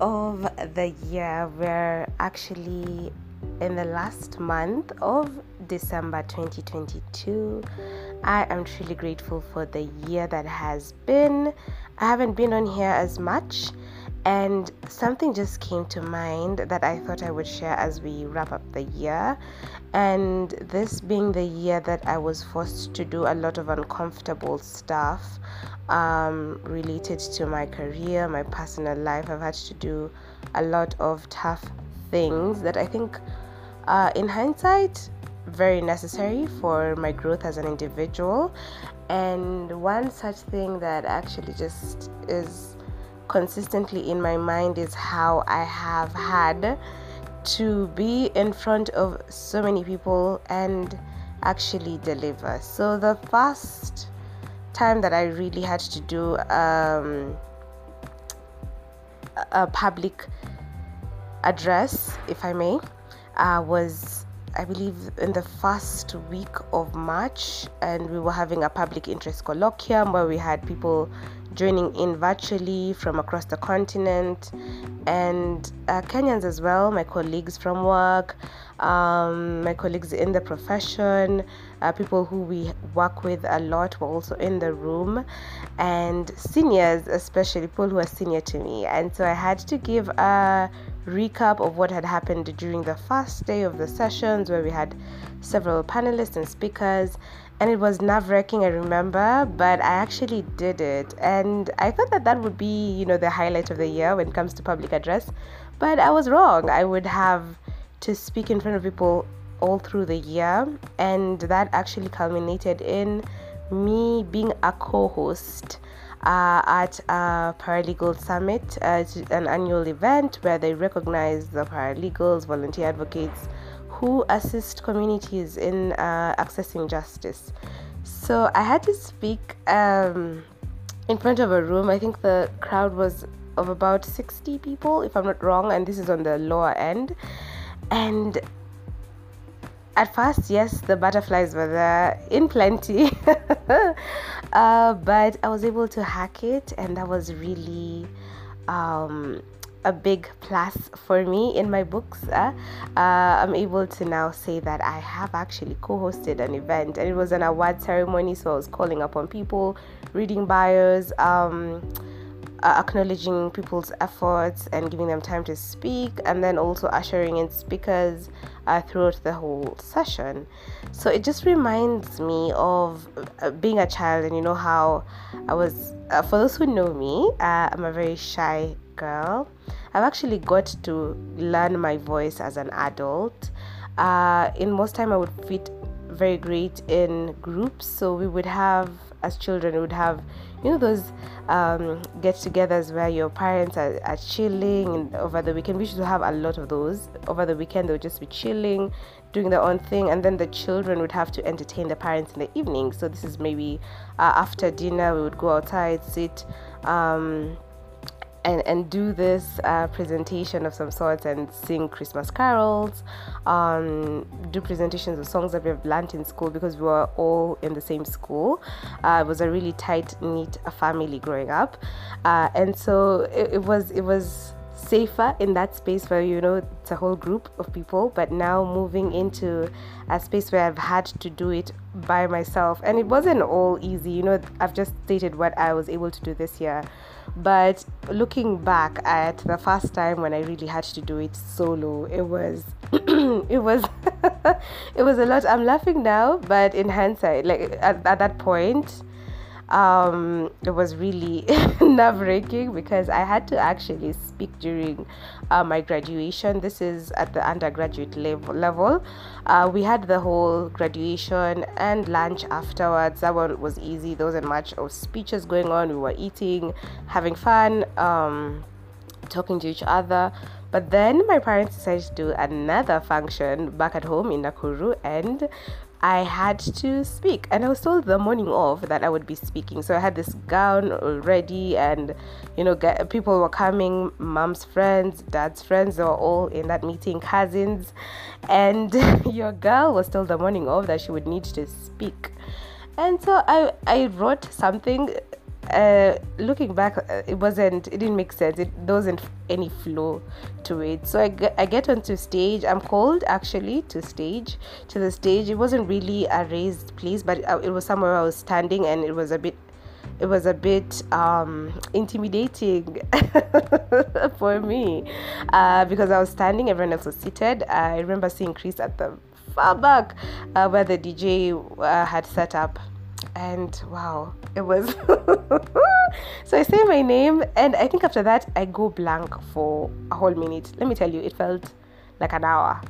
of the year. We're actually in the last month of December 2022. I am truly grateful for the year that has been. I haven't been on here as much, and something just came to mind that I thought I would share as we wrap up the year. And this being the year that I was forced to do a lot of uncomfortable stuff um, related to my career, my personal life, I've had to do a lot of tough things that I think, uh, in hindsight, very necessary for my growth as an individual. And one such thing that actually just is consistently in my mind is how I have had to be in front of so many people and actually deliver. So, the first time that I really had to do um, a public address, if I may, uh, was I believe in the first week of March, and we were having a public interest colloquium where we had people joining in virtually from across the continent and uh, Kenyans as well, my colleagues from work, um, my colleagues in the profession, uh, people who we work with a lot were also in the room, and seniors, especially people who are senior to me. And so I had to give a recap of what had happened during the first day of the sessions where we had several panelists and speakers and it was nerve wracking, I remember, but I actually did it. And I thought that that would be, you know, the highlight of the year when it comes to public address, but I was wrong. I would have to speak in front of people all through the year, and that actually culminated in me being a co host. Uh, at a paralegal summit, uh, an annual event where they recognize the paralegals, volunteer advocates, who assist communities in uh, accessing justice. So I had to speak um, in front of a room. I think the crowd was of about 60 people, if I'm not wrong, and this is on the lower end. And at first, yes, the butterflies were there in plenty, uh, but I was able to hack it, and that was really um, a big plus for me in my books. Uh, uh, I'm able to now say that I have actually co hosted an event and it was an award ceremony. So I was calling upon people, reading bios, um, uh, acknowledging people's efforts and giving them time to speak, and then also ushering in speakers uh, throughout the whole session. So it just reminds me of uh, being a child, and you know how I was. Uh, for those who know me, uh, I'm a very shy girl. I've actually got to learn my voice as an adult. Uh, in most time, I would fit very great in groups. So we would have, as children, we would have, you know, those um, get-togethers where your parents are, are chilling over the weekend. We used to have a lot of those. Over the weekend, they would just be chilling, doing their own thing, and then the children would have to entertain the parents in the evening. So this is maybe uh, after dinner, we would go outside, sit. Um, and, and do this uh, presentation of some sorts and sing Christmas carols, um, do presentations of songs that we have learned in school because we were all in the same school. Uh, it was a really tight knit family growing up, uh, and so it, it was it was safer in that space where you know it's a whole group of people but now moving into a space where i've had to do it by myself and it wasn't all easy you know i've just stated what i was able to do this year but looking back at the first time when I really had to do it solo, it was it was it was a lot. I'm laughing now, but in hindsight, like at, at that point, um, it was really nerve wracking because I had to actually speak during uh, my graduation. This is at the undergraduate level. level. Uh, we had the whole graduation and lunch afterwards. That one was easy. There wasn't much of speeches going on. We were eating, having fun, um, talking to each other. But then my parents decided to do another function back at home in Nakuru, and I had to speak, and I was told the morning of that I would be speaking. So I had this gown already, and you know, get, people were coming, mom's friends, dad's friends, they were all in that meeting, cousins, and your girl was told the morning of that she would need to speak. And so I, I wrote something uh, looking back, uh, it wasn't, it didn't make sense. It, wasn't any flow to it. So I, get, I get onto stage. I'm called actually to stage, to the stage. It wasn't really a raised place, but it, uh, it was somewhere I was standing and it was a bit it was a bit um, intimidating for me uh, because I was standing, everyone else was seated. I remember seeing Chris at the far back uh, where the DJ uh, had set up and wow it was so i say my name and i think after that i go blank for a whole minute let me tell you it felt like an hour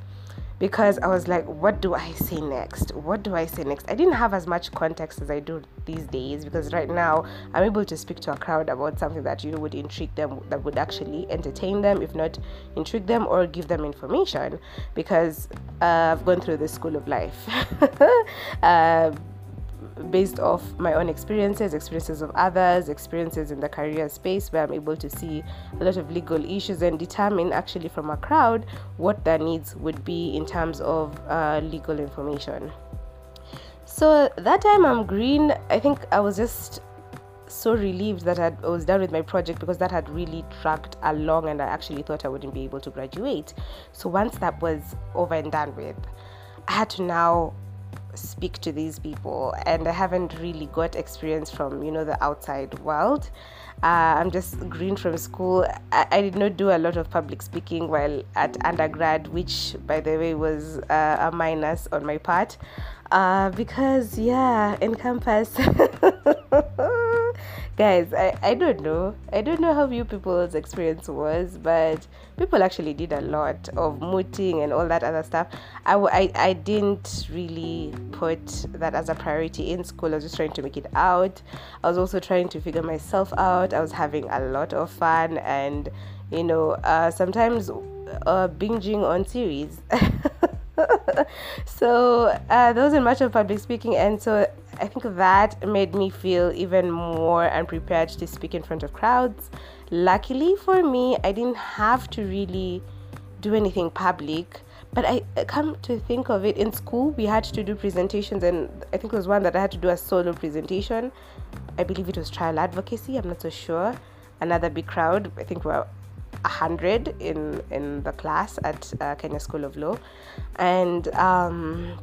because I was like, what do I say next? What do I say next? I didn't have as much context as I do these days because right now I'm able to speak to a crowd about something that you know would intrigue them, that would actually entertain them, if not intrigue them or give them information because uh, I've gone through the school of life. uh, based off my own experiences, experiences of others, experiences in the career space where I'm able to see a lot of legal issues and determine actually from a crowd what their needs would be in terms of uh, legal information. So that time I'm green, I think I was just so relieved that I was done with my project because that had really dragged along and I actually thought I wouldn't be able to graduate. So once that was over and done with, I had to now speak to these people and i haven't really got experience from you know the outside world. Uh, i'm just green from school. I, I, did not do a lot of public speaking while at undergrad which by the way was uh, a minus on my part. Uh, because yeah in campus guys I, I don't know. I don't know how you people's experience was but people actually did a lot of mooting and all that other stuff. I, I, I didn't really put that as a priority in school. I was just trying to make it out. I was also trying to figure myself out. I was having a lot of fun and you know uh, sometimes uh, binging on series. So uh, there wasn't much of public speaking and so I think that made me feel even more unprepared to speak in front of crowds. Luckily for me, I didn't have to really do anything public. But I come to think of it, in school we had to do presentations, and I think it was one that I had to do a solo presentation. I believe it was trial advocacy. I'm not so sure. Another big crowd. I think we're a hundred in in the class at uh, Kenya School of Law, and. Um,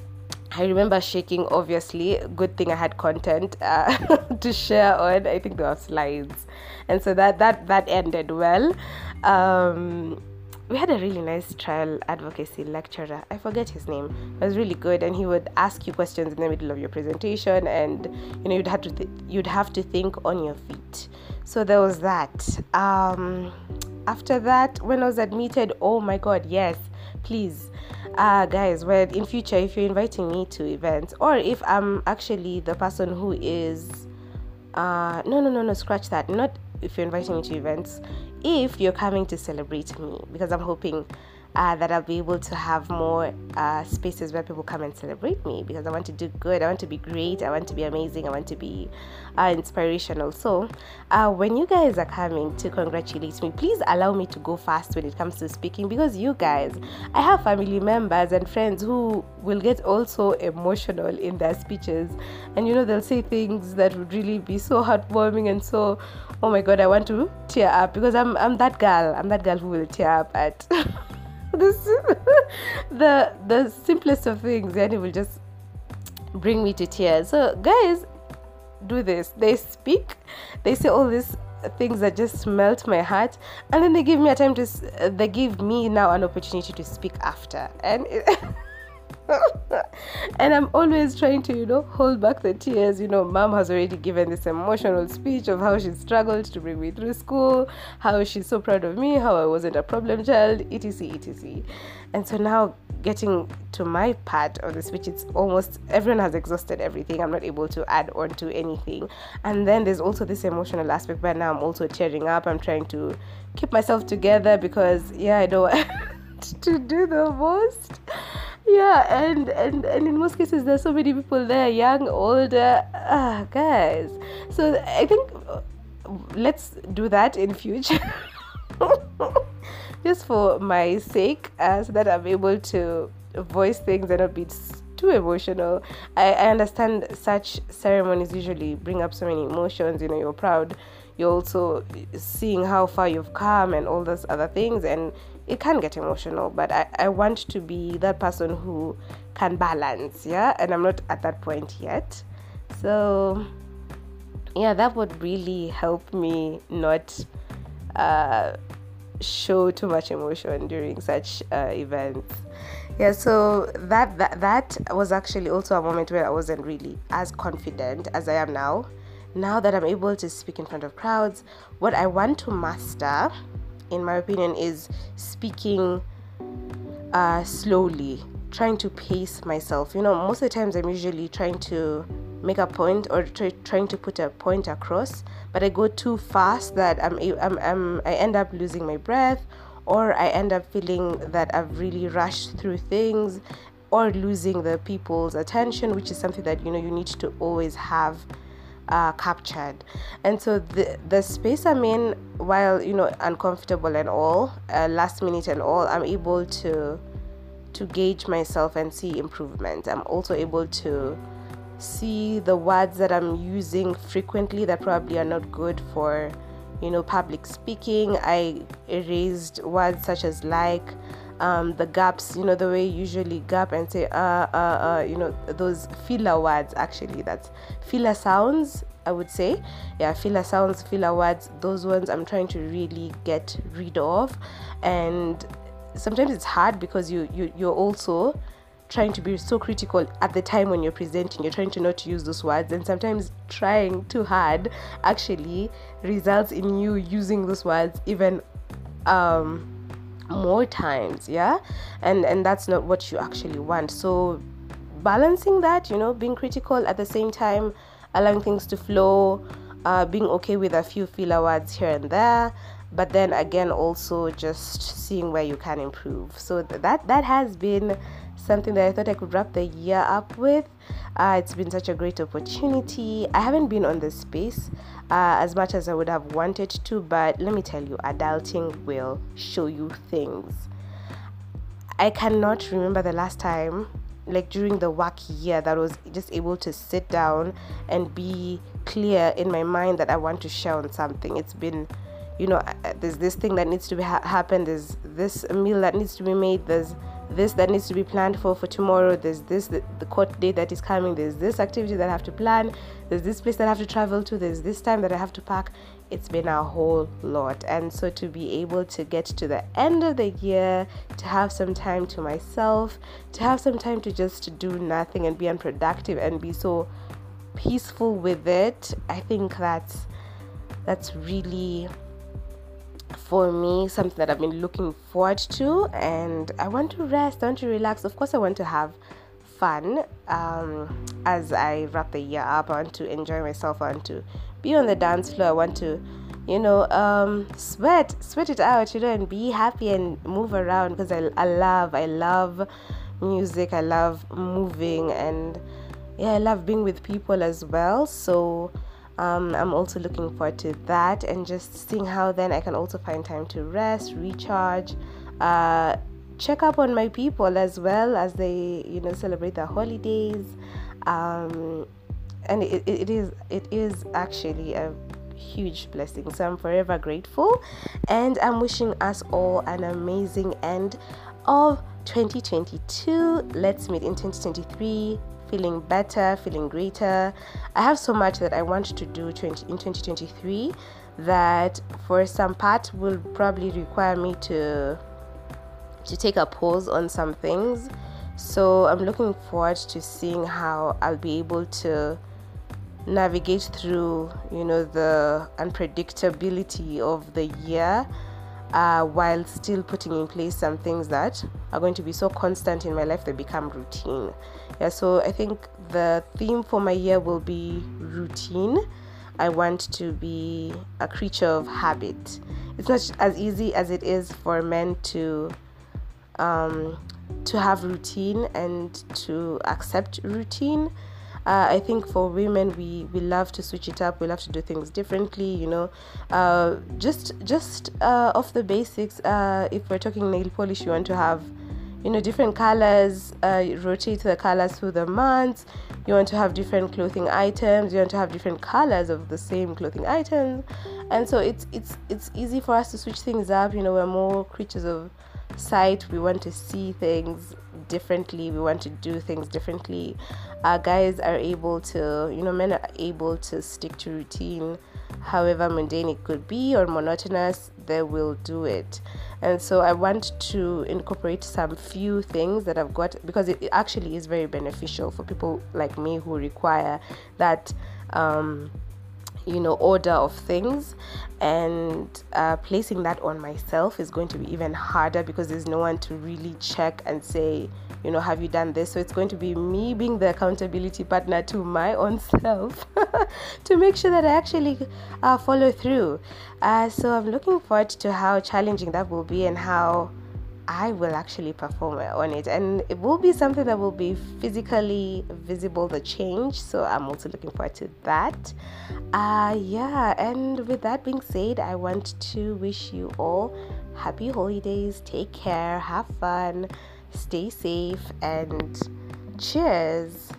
I remember shaking, obviously. Good thing I had content uh, to share on. I think there were slides. And so that, that, that ended well. Um, we had a really nice trial advocacy lecturer. I forget his name. It was really good, and he would ask you questions in the middle of your presentation, and you know you'd have to th- you'd have to think on your feet. So there was that. Um, after that, when I was admitted, oh my God, yes, please. Uh, guys when in future if you're inviting me to events or if i'm actually the person who is uh, no no no no scratch that. Not if you're inviting me to events if you're coming to celebrate me because i'm hoping uh, that I'll be able to have more uh, spaces where people come and celebrate me because I want to do good. I want to be great. I want to be amazing. I want to be uh, inspirational. So, uh, when you guys are coming to congratulate me, please allow me to go fast when it comes to speaking because you guys, I have family members and friends who will get also emotional in their speeches, and you know, they'll say things that would really be so heartwarming and so, oh my god, I want to tear up because I'm, I'm that girl. I'm that girl who will tear up at. this the the simplest of things and it will just bring me to tears. So guys do this. They speak they say all these things that just melt my heart and then they give me a time to they give me now an opportunity to speak after. And it, and I'm always trying to, you know, hold back the tears. You know, mom has already given this emotional speech of how she struggled to bring me through school, how she's so proud of me, how I wasn't a problem child, etc. etc. And so now getting to my part of the speech, it's almost everyone has exhausted everything. I'm not able to add on to anything. And then there's also this emotional aspect where now I'm also tearing up. I'm trying to keep myself together because yeah, I don't want to do the most yeah and and and in most cases there's so many people there young older ah guys so i think uh, let's do that in future just for my sake uh, so that i'm able to voice things and not be too emotional. I, I understand such ceremonies usually bring up so many emotions. You know, you're proud. You're also seeing how far you've come and all those other things, and it can get emotional. But I, I want to be that person who can balance, yeah. And I'm not at that point yet. So, yeah, that would really help me not uh, show too much emotion during such uh, events. Yeah, so that, that that was actually also a moment where I wasn't really as confident as I am now. Now that I'm able to speak in front of crowds, what I want to master, in my opinion, is speaking uh, slowly, trying to pace myself. You know, most of the times I'm usually trying to make a point or try, trying to put a point across but i go too fast that I'm, I'm, I'm i end up losing my breath or i end up feeling that i've really rushed through things or losing the people's attention which is something that you know you need to always have uh, captured and so the the space i'm in while you know uncomfortable and all uh, last minute and all i'm able to to gauge myself and see improvement i'm also able to see the words that I'm using frequently that probably are not good for, you know, public speaking. I erased words such as like, um, the gaps, you know, the way usually gap and say, uh, uh, uh, you know, those filler words actually, that's filler sounds, I would say. Yeah, filler sounds, filler words, those ones I'm trying to really get rid of. And sometimes it's hard because you, you, you're also trying to be so critical at the time when you're presenting you're trying to not use those words and sometimes trying too hard actually results in you using those words even um, more times yeah? And and that's not what you actually want. So balancing that you know being critical at the same time allowing things to flow uh, being okay with a few filler words here and there but then again also just seeing where you can improve. So that that has been something that I thought I could wrap the year up with. Uh, it's been such a great opportunity. I haven't been on this space uh, as much as I would have wanted to, but let me tell you, adulting will show you things. I cannot remember the last time, like during the work year, that I was just able to sit down and be clear in my mind that I want to share on something. It's been you know, there's this thing that needs to be ha- happen. There's this meal that needs to be made. There's this that needs to be planned for for tomorrow. There's this the, the court date that is coming. There's this activity that i have to plan. There's this place that i have to travel to. There's this time that i have to pack it's been a whole lot. And so to be able to get to the end of the year to have some time to myself to have some time to just do nothing and be unproductive and be so peaceful with it i think that's that's really for me something that I've been looking forward to, and I want to rest, I want to relax. Of course, I want to have fun um, as I wrap the year up. I want to enjoy myself. I want to be on the dance floor. I want to, you know, um, sweat, sweat it out, you know, and be happy and move around because I, I love, I love music. I love moving, and yeah, I love being with people as well. So um, I'm also looking forward to that and just seeing how then I can also find time to rest, recharge, uh, check up on my people as well as they, you know, celebrate their holidays. Um, and it, it is it is actually a huge blessing. So I'm forever grateful, and I'm wishing us all an amazing end of 2022. Let's meet in 2023 feeling better, feeling greater. I have so much that I want to do 20, in 2023 that for some part will probably require me to to take a pause on some things. So I'm looking forward to seeing how I'll be able to navigate through, you know, the unpredictability of the year uh, while still putting in place some things that are going to be so constant in my life they become routine. Yeah, so I think the theme for my year will be routine. I want to be a creature of habit. It's not as easy as it is for men to um, to have routine and to accept routine uh, I think for women we we love to switch it up. We love to do things differently. You know, uh, just just uh, off the basics. Uh, if we're talking nail polish, you want to have you know different colors uh, rotate the colors through the months you want to have different clothing items you want to have different colors of the same clothing items and so it's it's it's easy for us to switch things up you know we're more creatures of we want to see things differently we want to do things differently. Uh, guys are able to you know men are able to stick to routine however mundane it could be or monotonous they will do it. And so i want to incorporate some few things that i've got because it, actually is very beneficial for people like me who require that um, you know order of things. And uh, placing that on myself is going to be even harder because there's no one to really check and say you know have you done this? So it's going to be me being the accountability partner to my own self to make sure that i actually uh, follow through. Uh, so i'm looking forward to how challenging that will be and how I will actually perform on it, and it will be something that will be physically visible the change. So I'm also looking forward to that. Uh, yeah, and with that being said, I want to wish you all happy holidays. Take care, have fun, stay safe, and cheers.